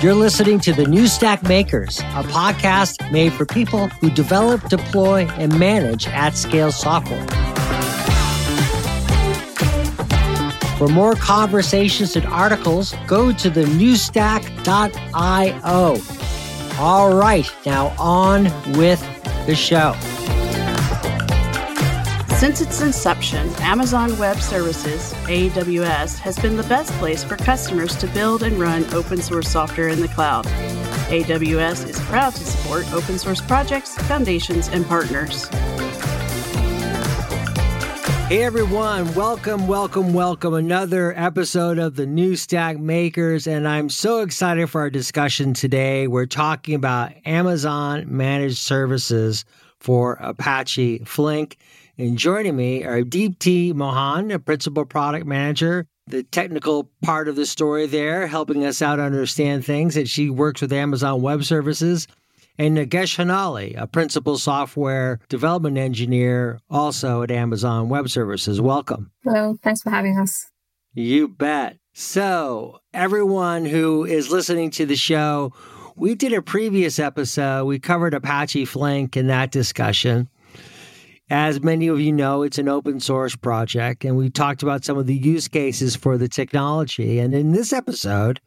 You're listening to the New Stack Makers, a podcast made for people who develop, deploy, and manage at scale software. For more conversations and articles, go to the newstack.io. All right, now on with the show. Since its inception, Amazon Web Services, AWS, has been the best place for customers to build and run open source software in the cloud. AWS is proud to support open source projects, foundations, and partners. Hey everyone, welcome, welcome, welcome. Another episode of the New Stack Makers, and I'm so excited for our discussion today. We're talking about Amazon Managed Services for Apache Flink. And joining me are Deepthi Mohan, a principal product manager, the technical part of the story there, helping us out understand things. And she works with Amazon Web Services. And Nagesh Honnalii, a principal software development engineer, also at Amazon Web Services. Welcome. Hello. Thanks for having us. You bet. So, everyone who is listening to the show, we did a previous episode. We covered Apache Flink in that discussion. As many of you know, it's an open source project, and we talked about some of the use cases for the technology. And in this episode,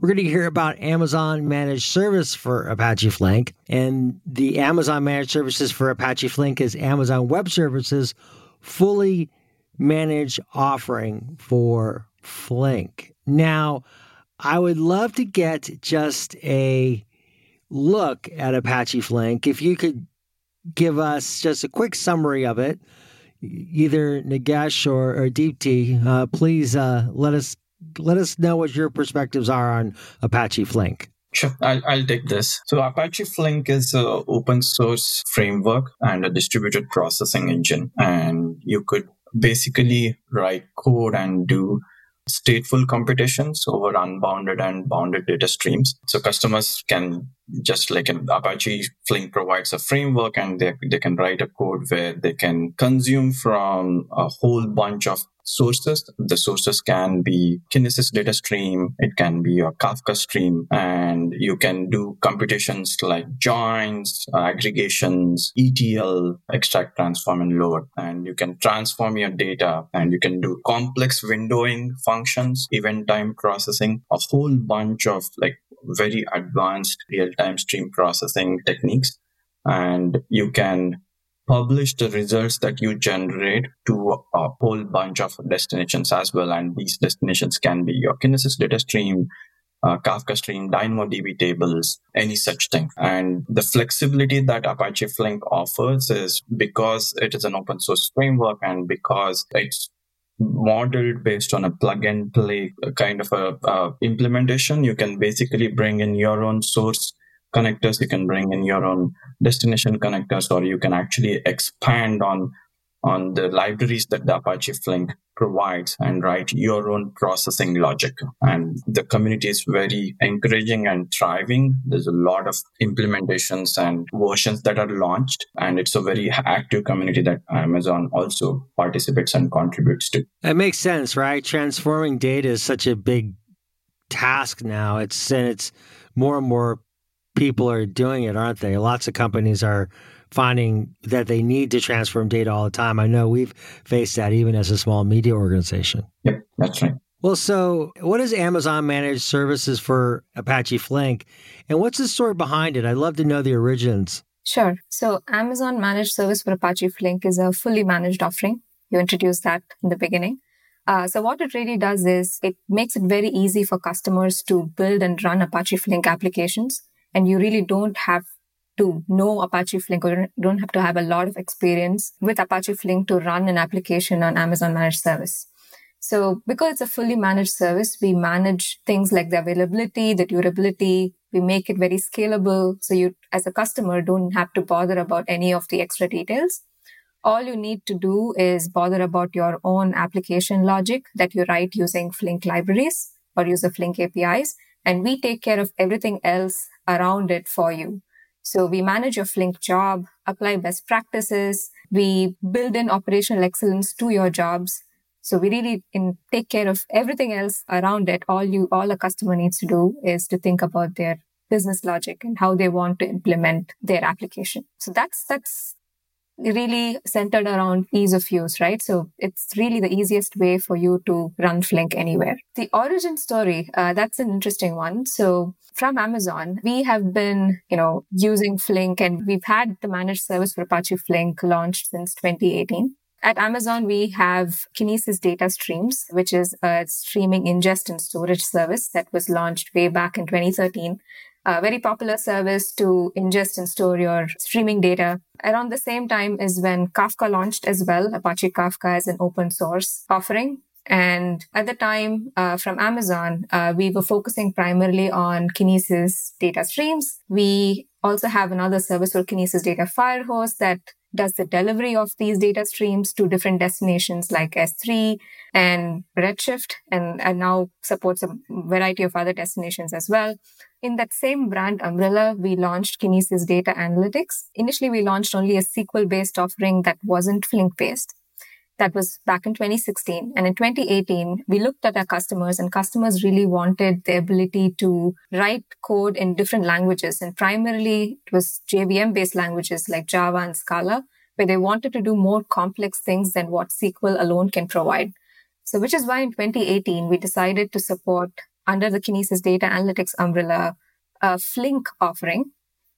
we're going to hear about Amazon Managed Service for Apache Flink. And the Amazon Managed Services for Apache Flink is Amazon Web Services fully managed offering for Flink. Now, I would love to get just a look at Apache Flink. If you could give us just a quick summary of it, either Nagesh or, or Deepthi, uh, please uh, let us let us know what your perspectives are on Apache Flink. Sure, I'll, I'll take this. So Apache Flink is an open source framework and a distributed processing engine. And you could basically write code and do stateful computations over unbounded and bounded data streams. So customers can just like an Apache Flink provides a framework and they, they can write a code where they can consume from a whole bunch of sources. The sources can be Kinesis data stream. It can be a Kafka stream and you can do computations like joins, aggregations, ETL, extract, transform and load. And you can transform your data and you can do complex windowing functions, event time processing, a whole bunch of like very advanced real-time stream processing techniques. And you can publish the results that you generate to a whole bunch of destinations as well. And these destinations can be your Kinesis data stream, uh, Kafka stream, DynamoDB tables, any such thing. And the flexibility that Apache Flink offers is because it is an open source framework and because it's modeled based on a plug and play kind of a uh, implementation. You can basically bring in your own source connectors. You can bring in your own destination connectors, or you can actually expand on on the libraries that the Apache Flink provides and write your own processing logic. And the community is very encouraging and thriving. There's a lot of implementations and versions that are launched, and it's a very active community that Amazon also participates and contributes to. It makes sense, right? Transforming data is such a big task now. It's and it's more and more people are doing it, aren't they? Lots of companies are finding that they need to transform data all the time. I know we've faced that even as a small media organization. Yep, that's right. Well, so what is Amazon Managed Services for Apache Flink? And what's the story behind it? I'd love to know the origins. Sure. So, Amazon Managed Service for Apache Flink is a fully managed offering. You introduced that in the beginning. Uh, so, what it really does is it makes it very easy for customers to build and run Apache Flink applications. And you really don't have to know Apache Flink or don't have to have a lot of experience with Apache Flink to run an application on Amazon Managed Service. So because it's a fully managed service, we manage things like the availability, the durability. We make it very scalable. So you, as a customer, don't have to bother about any of the extra details. All you need to do is bother about your own application logic that you write using Flink libraries or use the Flink APIs. And we take care of everything else around it for you. So we manage your Flink job, apply best practices. We build in operational excellence to your jobs. So we really in, take care of everything else around it. All you, all a customer needs to do is to think about their business logic and how they want to implement their application. So that's, that's really centered around ease of use, right? So it's really the easiest way for you to run Flink anywhere. The origin story, uh, that's an interesting one. So from Amazon, we have been, you know, using Flink and we've had the managed service for Apache Flink launched since 2018. At Amazon, we have Kinesis Data Streams, which is a streaming ingest and storage service that was launched way back in 2013 a very popular service to ingest and store your streaming data. Around the same time is when Kafka launched as well, Apache Kafka as an open source offering. And at the time uh, from Amazon, uh, we were focusing primarily on Kinesis data streams. We also have another service for Kinesis Data Firehose that does the delivery of these data streams to different destinations like S3 and Redshift, and, and now supports a variety of other destinations as well. In that same brand umbrella, we launched Kinesis Data Analytics. Initially, we launched only a SQL based offering that wasn't Flink based. That was back in 2016. And in 2018, we looked at our customers and customers really wanted the ability to write code in different languages. And primarily it was JVM based languages like Java and Scala, where they wanted to do more complex things than what SQL alone can provide. So, which is why in 2018, we decided to support under the Kinesis Data Analytics umbrella, a Flink offering.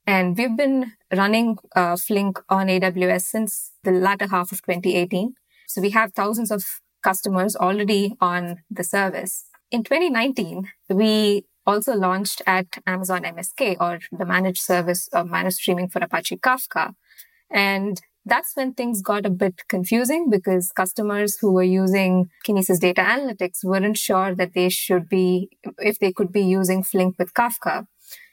And we've been running uh, Flink on AWS since the latter half of 2018. So we have thousands of customers already on the service. In 2019, we also launched at Amazon MSK or the managed service of managed streaming for Apache Kafka. And that's when things got a bit confusing because customers who were using Kinesis Data Analytics weren't sure that they should be, if they could be using Flink with Kafka.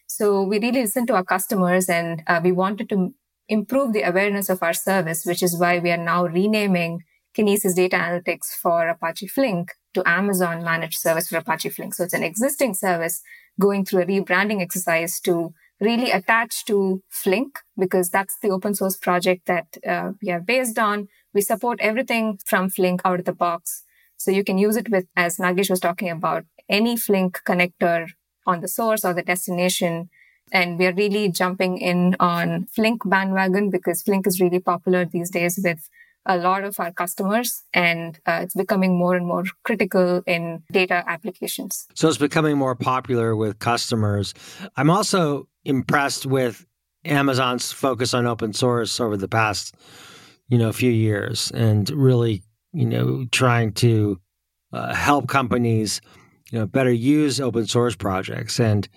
So we really listened to our customers and uh, we wanted to improve the awareness of our service, which is why we are now renaming Kinesis Data Analytics for Apache Flink to Amazon Managed Service for Apache Flink. So it's an existing service going through a rebranding exercise to really attach to Flink because that's the open source project that uh, we are based on. We support everything from Flink out of the box. So you can use it with, as Nagesh was talking about, any Flink connector on the source or the destination. And we are really jumping in on Flink bandwagon because Flink is really popular these days with a lot of our customers and uh, it's becoming more and more critical in data applications. So it's becoming more popular with customers. I'm also impressed with Amazon's focus on open source over the past, you know, few years and really, you know, trying to uh, help companies, you know, better use open source projects and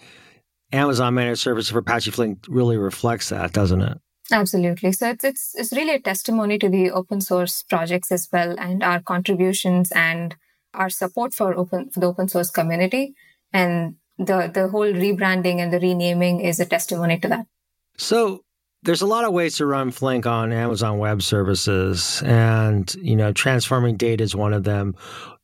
Amazon Managed Service for Apache Flink really reflects that, doesn't it? Absolutely. So it's, it's, it's really a testimony to the open source projects as well and our contributions and our support for open, for the open source community. And the, the whole rebranding and the renaming is a testimony to that. So there's a lot of ways to run Flink on Amazon Web Services, and you know, transforming data is one of them.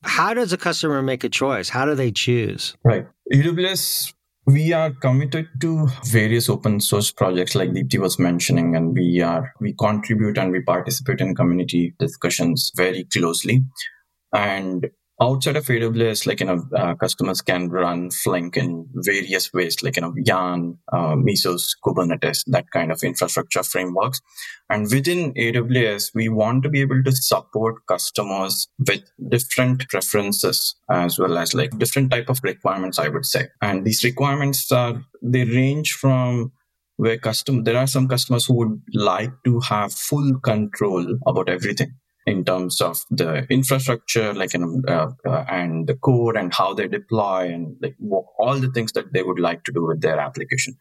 How does a customer make a choice? How do they choose? Right. AWS we are committed to various open source projects like Deepthi was mentioning, and we are we contribute and we participate in community discussions very closely. And outside of AWS, like, you know, uh, customers can run Flink in various ways, like, you know, Yarn, uh, Mesos, Kubernetes, that kind of infrastructure frameworks. And within AWS, we want to be able to support customers with different preferences as well as like different type of requirements, I would say. And these requirements are, they range from where custom, there are some customers who would like to have full control about everything in terms of the infrastructure, like uh, uh, and the code and how they deploy and like all the things that they would like to do with their application.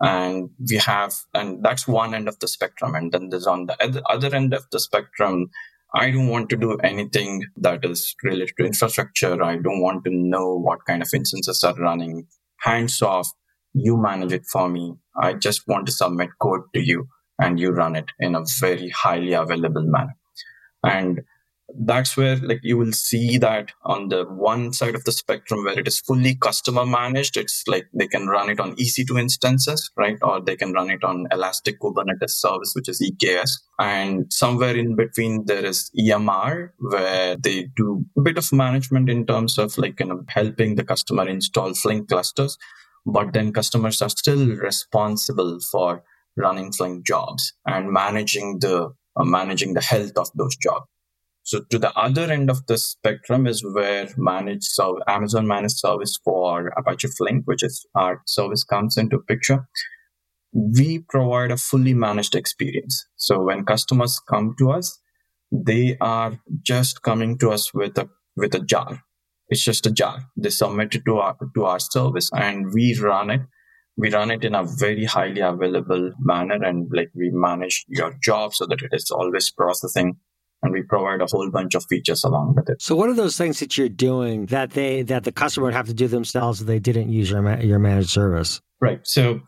And we have, and that's one end of the spectrum. And then there's on the other end of the spectrum, I don't want to do anything that is related to infrastructure. I don't want to know what kind of instances are running. Hands off, you manage it for me. I just want to submit code to you and you run it in a very highly available manner. And that's where like you will see that on the one side of the spectrum where it is fully customer managed it's like they can run it on ec2 instances right? Or they can run it on elastic kubernetes service which is eks and somewhere in between there is emr where they do a bit of management in terms of like you know helping the customer install flink clusters. But then customers are still responsible for running flink jobs and managing the uh, managing the health of those jobs so to the other end of the spectrum is where managed so Amazon managed service for Apache Flink, which is our service comes into picture. We provide a fully managed experience. So when customers come to us, they are just coming to us with a with a jar. It's just a jar. They submit it to our to our service and we run it. We run it in a very highly available manner and like we manage your job so that it is always processing and we provide a whole bunch of features along with it. So, what are those things that you're doing that they that the customer would have to do themselves if they didn't use your your managed service? Right. So,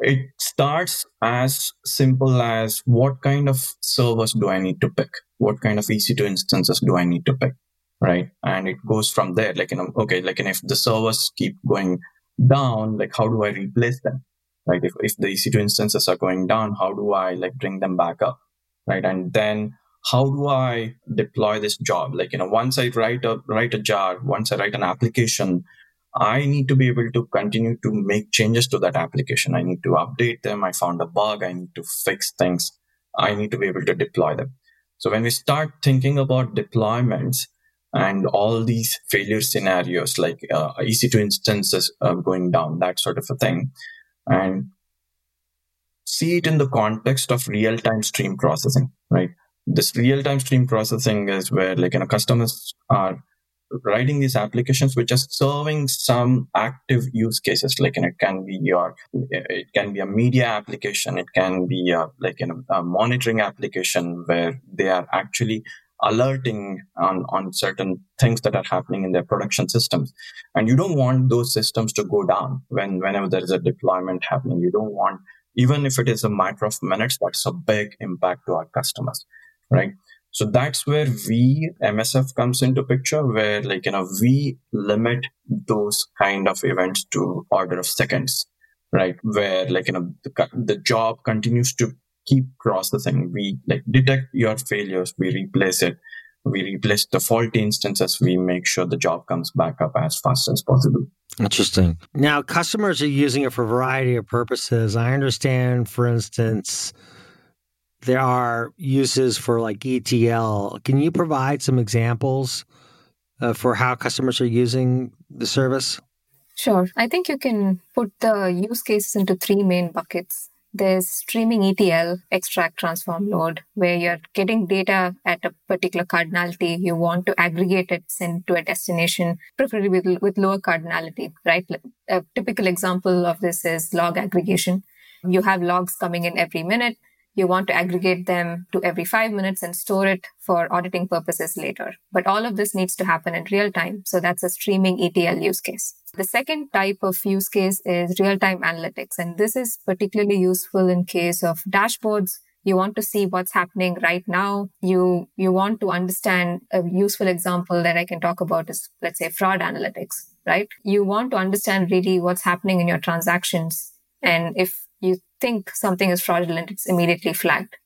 it starts as simple as what kind of servers do I need to pick? What kind of EC2 instances do I need to pick? Right. And it goes from there. Like, you know, okay, like, and if the servers keep going down, like, how do I replace them? Right. If, if the EC2 instances are going down, how do I like bring them back up? Right. And then how do I deploy this job? Like, you know, once I write a, write a jar, once I write an application, I need to be able to continue to make changes to that application. I need to update them. I found a bug. I need to fix things. I need to be able to deploy them. So when we start thinking about deployments and all these failure scenarios, like uh, EC2 instances uh, going down, that sort of a thing, and see it in the context of real time stream processing, right? this real-time stream processing is where like you know customers are writing these applications which are serving some active use cases. Like and it can be your it can be a media application. It can be a, like you know, a monitoring application where they are actually alerting on, on certain things that are happening in their production systems and you don't want those systems to go down when whenever there is a deployment happening you don't want even if it is a matter of minutes that's a big impact to our customers right? So that's where we MSF comes into picture, where like you know we limit those kind of events to order of seconds, right? Where like you know the, the job continues to keep processing. We like detect your failures, we replace it, we replace the faulty instances, we make sure the job comes back up as fast as possible. Interesting. Now, customers are using it for a variety of purposes. I understand, for instance, there are uses for like ETL. Can you provide some examples uh, for how customers are using the service? Sure. I think you can put the use cases into three main buckets. There's streaming ETL, extract, transform, load, where you're getting data at a particular cardinality. You want to aggregate it, send to a destination, preferably with, with lower cardinality, right? A typical example of this is log aggregation. You have logs coming in every minute you want to aggregate them to every five minutes and store it for auditing purposes later. But all of this needs to happen in real time. So that's a streaming ETL use case. The second type of use case is real time analytics. And this is particularly useful in case of dashboards. You want to see what's happening right now. You, you want to understand a useful example that I can talk about is, let's say, fraud analytics, right? You want to understand really what's happening in your transactions. And if think something is fraudulent, it's immediately flagged.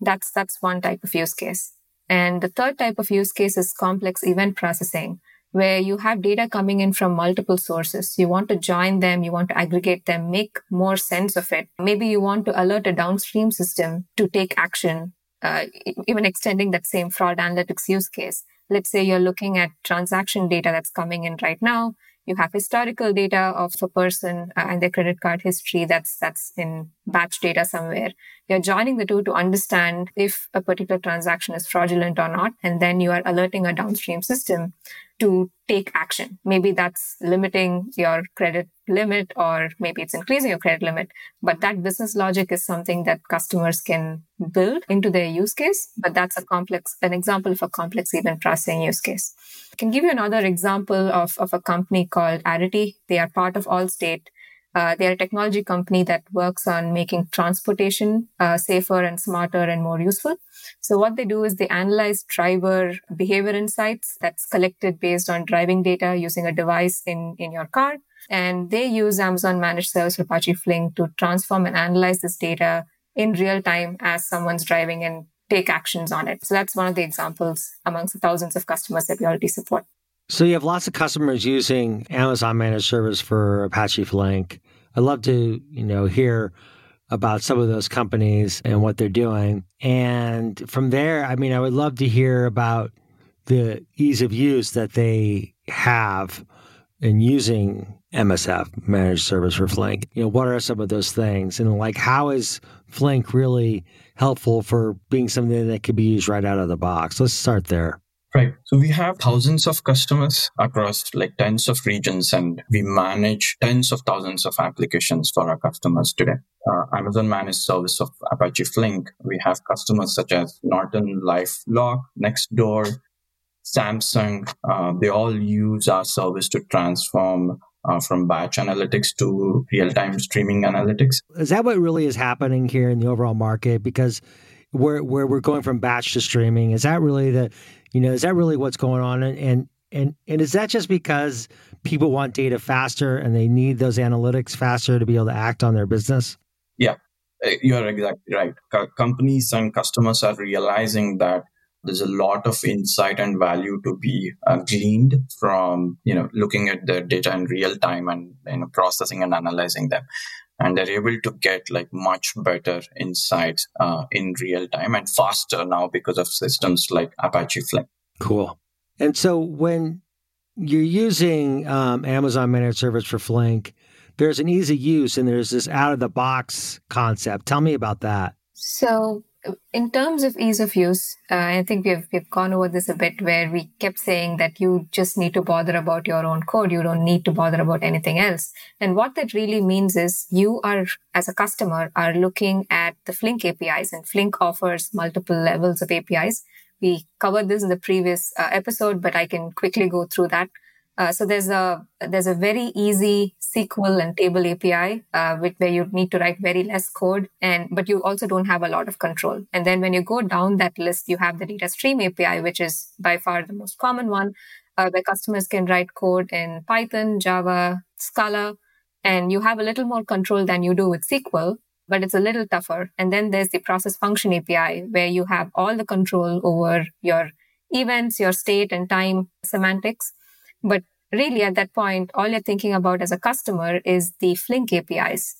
That's, that's one type of use case. And the third type of use case is complex event processing, where you have data coming in from multiple sources. You want to join them, you want to aggregate them, make more sense of it. Maybe you want to alert a downstream system to take action, uh, even extending that same fraud analytics use case. Let's say you're looking at transaction data that's coming in right now you have historical data of a person uh, and their credit card history that's that's in batch data somewhere you're joining the two to understand if a particular transaction is fraudulent or not and then you are alerting a downstream system to take action. Maybe that's limiting your credit limit or maybe it's increasing your credit limit. But that business logic is something that customers can build into their use case. But that's a complex, an example of a complex event processing use case. I can give you another example of, of a company called Arity. They are part of Allstate. Uh, they're a technology company that works on making transportation uh, safer and smarter and more useful. So what they do is they analyze driver behavior insights that's collected based on driving data using a device in, in your car. And they use Amazon Managed Service for Apache Flink to transform and analyze this data in real time as someone's driving and take actions on it. So that's one of the examples amongst the thousands of customers that we already support. So you have lots of customers using Amazon Managed Service for Apache Flink. I'd love to, you know, hear about some of those companies and what they're doing. And from there, I mean, I would love to hear about the ease of use that they have in using MSF managed service for Flink. You know, what are some of those things? And like how is Flink really helpful for being something that could be used right out of the box? Let's start there. Right. So we have thousands of customers across like tens of regions and we manage tens of thousands of applications for our customers today. Uh, Amazon managed service of Apache Flink. We have customers such as Norton LifeLock, Nextdoor, Samsung. Uh, they all use our service to transform uh, from batch analytics to real-time streaming analytics. Is that what really is happening here in the overall market? Because where where we're going from batch to streaming, is that really the you know, is that really what's going on? And and and, and is that just because people want data faster and they need those analytics faster to be able to act on their business? Yeah, uh, you're exactly right. Co- companies and customers are realizing that there's a lot of insight and value to be uh, gleaned from you know looking at the data in real time and you know processing and analyzing them and they're able to get like much better insights uh, in real time and faster now because of systems like Apache Flink. Cool. And so when you're using um, Amazon Managed Service for Flink, there's an easy use and there's this out of the box concept. Tell me about that. So in terms of ease of use, uh, I think we've we've gone over this a bit where we kept saying that you just need to bother about your own code. You don't need to bother about anything else. And what that really means is you are, as a customer, are looking at the Flink APIs, and Flink offers multiple levels of APIs. We covered this in the previous uh, episode, but I can quickly go through that. Uh, so there's a there's a very easy SQL and table API, uh, with, where you need to write very less code, and but you also don't have a lot of control. And then when you go down that list, you have the data stream API, which is by far the most common one, uh, where customers can write code in Python, Java, Scala, and you have a little more control than you do with SQL, but it's a little tougher. And then there's the process function API, where you have all the control over your events, your state and time semantics but really at that point, all you're thinking about as a customer is the Flink APIs.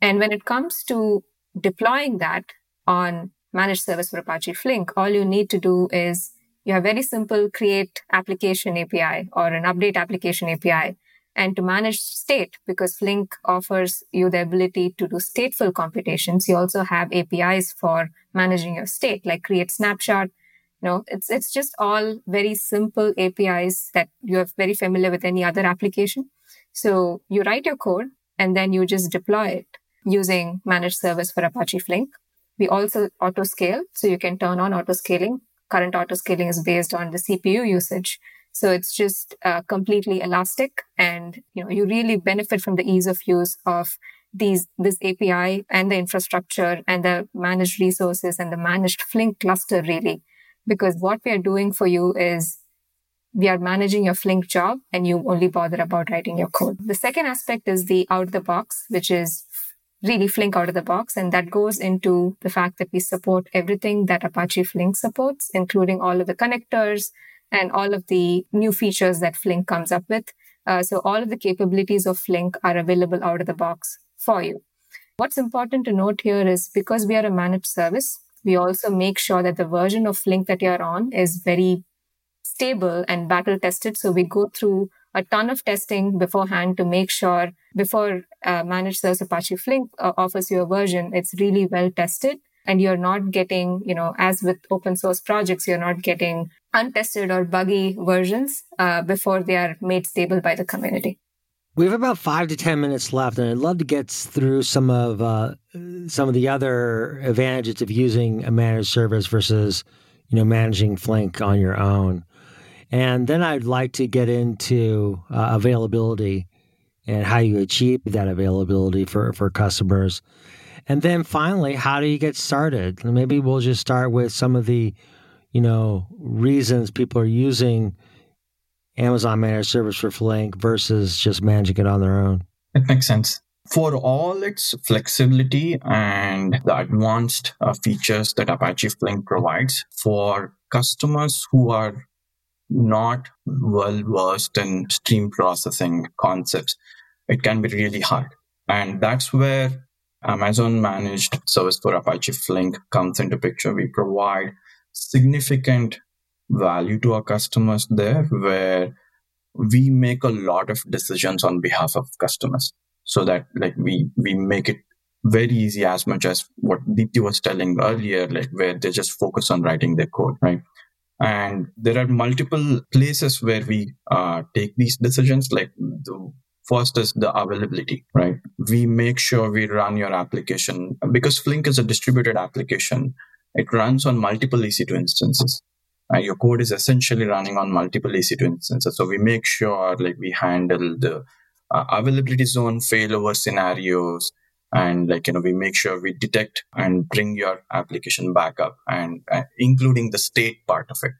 And when it comes to deploying that on managed service for Apache Flink, all you need to do is you have very simple create application API or an update application API. And to manage state, because Flink offers you the ability to do stateful computations, you also have APIs for managing your state, like create snapshot, know, it's, it's just all very simple APIs that you're very familiar with any other application. So you write your code and then you just deploy it using managed service for Apache Flink. We also auto scale. So you can turn on auto scaling. Current auto scaling is based on the CPU usage. So it's just uh, completely elastic and, you know, you really benefit from the ease of use of these, this API and the infrastructure and the managed resources and the managed Flink cluster really because what we are doing for you is we are managing your Flink job and you only bother about writing your code. The second aspect is the out of the box, which is really Flink out of the box. And that goes into the fact that we support everything that Apache Flink supports, including all of the connectors and all of the new features that Flink comes up with. Uh, so all of the capabilities of Flink are available out of the box for you. What's important to note here is because we are a managed service, we also make sure that the version of Flink that you're on is very stable and battle tested. So we go through a ton of testing beforehand to make sure before uh, managed service Apache Flink uh, offers you a version, it's really well tested and you're not getting, you know, as with open source projects, you're not getting untested or buggy versions uh, before they are made stable by the community. We have about five to ten minutes left, and I'd love to get through some of uh, some of the other advantages of using a managed service versus, you know, managing Flink on your own. And then I'd like to get into uh, availability and how you achieve that availability for, for customers. And then finally, how do you get started? Maybe we'll just start with some of the, you know, reasons people are using Amazon Managed Service for Flink versus just managing it on their own. It makes sense. For all its flexibility and the advanced uh, features that Apache Flink provides for customers who are not well versed in stream processing concepts, it can be really hard. And that's where Amazon managed service for Apache Flink comes into picture. We provide significant value to our customers there where we make a lot of decisions on behalf of customers so that like we we make it very easy as much as what Deepthi was telling earlier, like where they just focus on writing their code, right? And there are multiple places where we uh, take these decisions. Like the first is the availability, right? We make sure we run your application because Flink is a distributed application. It runs on multiple EC2 instances. Uh, your code is essentially running on multiple EC2 instances. So we make sure like we handle the uh, availability zone failover scenarios and like you know we make sure we detect and bring your application back up and uh, including the state part of it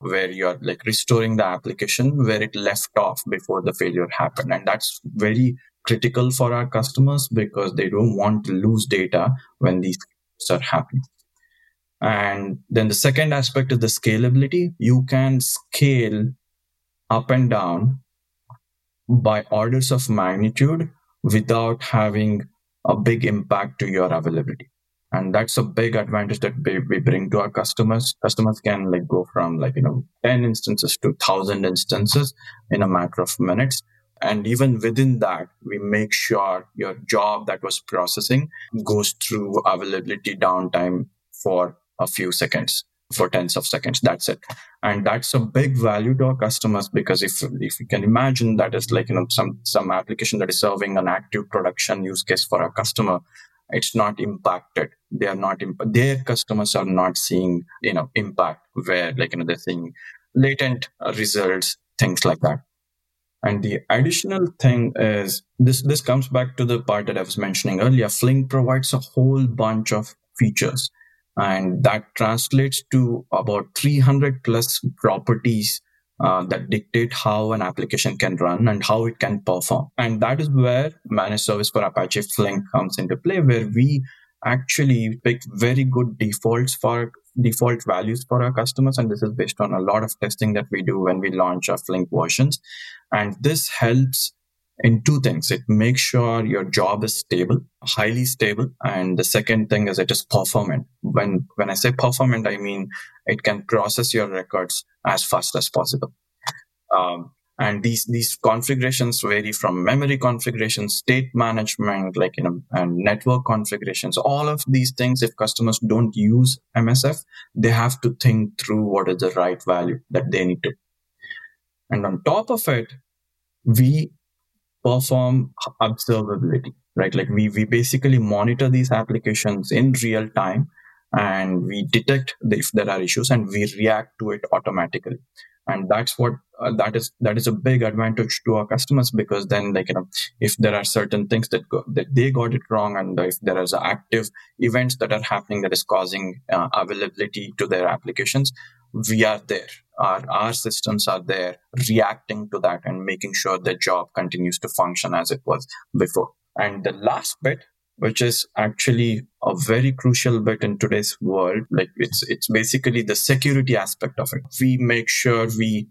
where you're like restoring the application where it left off before the failure happened and that's very critical for our customers because they don't want to lose data when these are happening and then the second aspect is the scalability. You can scale up and down by orders of magnitude without having a big impact to your availability. And that's a big advantage that we, bring to our customers. Customers can like go from like you know 10 instances to 1000 instances in a matter of minutes. And even within that we make sure your job that was processing goes through availability downtime for a few seconds for tens of seconds. That's it. And that's a big value to our customers because if if you can imagine that is like, you know, some some application that is serving an active production use case for a customer, it's not impacted. They are not imp- their customers are not seeing, you know, impact where like, you know, they're seeing latent results, things like that. And the additional thing is this this comes back to the part that I was mentioning earlier. Flink provides a whole bunch of features and that translates to about 300 plus properties uh, that dictate how an application can run and how it can perform. And that is where managed service for Apache Flink comes into play, where we actually pick very good defaults for default values for our customers. And this is based on a lot of testing that we do when we launch our Flink versions. And this helps in two things. It makes sure your job is stable, highly stable. And the second thing is it is performant. When, when I say performant, I mean it can process your records as fast as possible. Um, and these, these configurations vary from memory configurations, state management, like, you know, and network configurations. All of these things, if customers don't use MSF, they have to think through what is the right value that they need to. And on top of it, we perform observability, right? Like we, we basically monitor these applications in real time and we detect if there are issues and we react to it automatically. And that's what uh, that is that is a big advantage to our customers because then like you know if there are certain things that go, that they got it wrong and if there is active events that are happening that is causing uh, availability to their applications we are there our, our systems are there reacting to that and making sure the job continues to function as it was before. And the last bit, which is actually a very crucial bit in today's world, like it's, it's basically the security aspect of it. We make sure we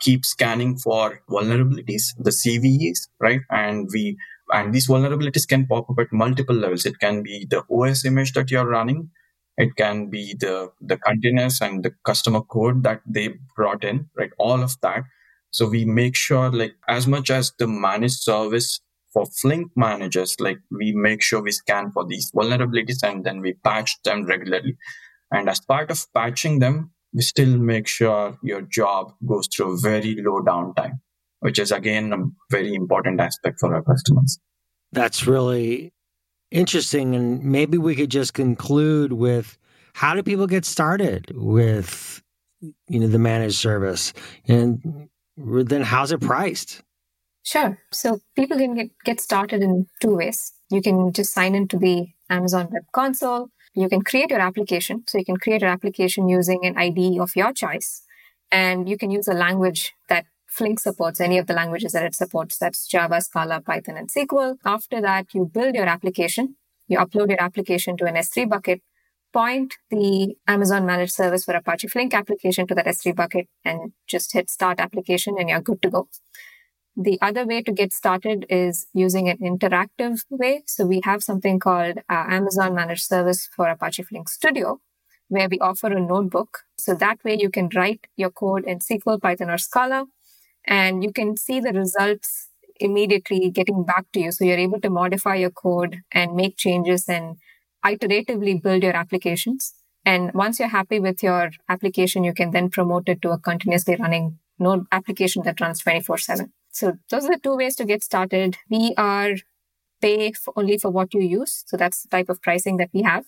keep scanning for vulnerabilities, the CVEs, right? And we, and these vulnerabilities can pop up at multiple levels. It can be the OS image that you're running. It can be the, the containers and the customer code that they brought in, right? All of that. So we make sure like as much as the managed service for Flink managers, like we make sure we scan for these vulnerabilities and then we patch them regularly. And as part of patching them, we still make sure your job goes through very low downtime, which is again a very important aspect for our customers. That's really interesting. And maybe we could just conclude with how do people get started with you know the managed service and then how's it priced Sure. So people can get, get started in two ways. You can just sign into the Amazon Web Console. You can create your application. So you can create your application using an ID of your choice. And you can use a language that Flink supports, any of the languages that it supports. That's Java, Scala, Python, and SQL. After that, you build your application. You upload your application to an S3 bucket, point the Amazon Managed Service for Apache Flink application to that S3 bucket, and just hit Start Application, and you're good to go. The other way to get started is using an interactive way. So we have something called uh, Amazon Managed Service for Apache Flink Studio, where we offer a notebook. So that way you can write your code in SQL, Python, or Scala, and you can see the results immediately getting back to you. So you're able to modify your code and make changes and iteratively build your applications. And once you're happy with your application, you can then promote it to a continuously running node application that runs 24 7. So those are the two ways to get started. We are pay for only for what you use. So that's the type of pricing that we have.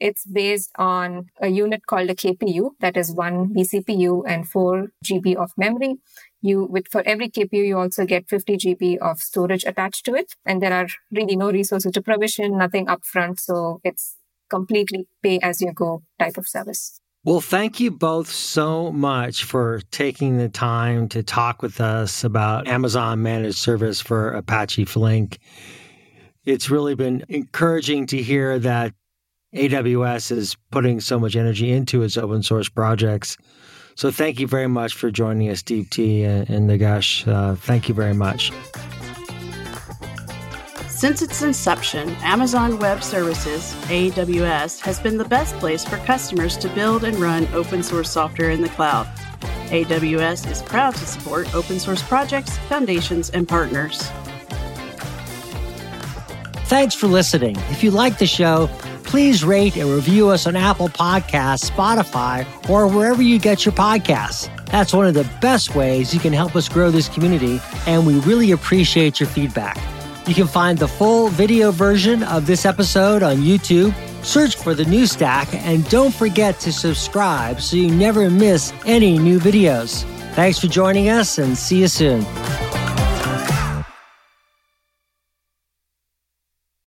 It's based on a unit called a KPU that is one vCPU and four GB of memory. You with for every KPU, you also get 50 GB of storage attached to it. And there are really no resources to provision, nothing upfront. So it's completely pay as you go type of service. Well, thank you both so much for taking the time to talk with us about Amazon Managed Service for Apache Flink. It's really been encouraging to hear that AWS is putting so much energy into its open source projects. So, thank you very much for joining us, Deepthi and Nagesh. Uh, thank you very much. Since its inception, Amazon Web Services, AWS, has been the best place for customers to build and run open source software in the cloud. AWS is proud to support open source projects, foundations, and partners. Thanks for listening. If you like the show, please rate and review us on Apple Podcasts, Spotify, or wherever you get your podcasts. That's one of the best ways you can help us grow this community, and we really appreciate your feedback. You can find the full video version of this episode on YouTube. Search for the new stack and don't forget to subscribe so you never miss any new videos. Thanks for joining us and see you soon.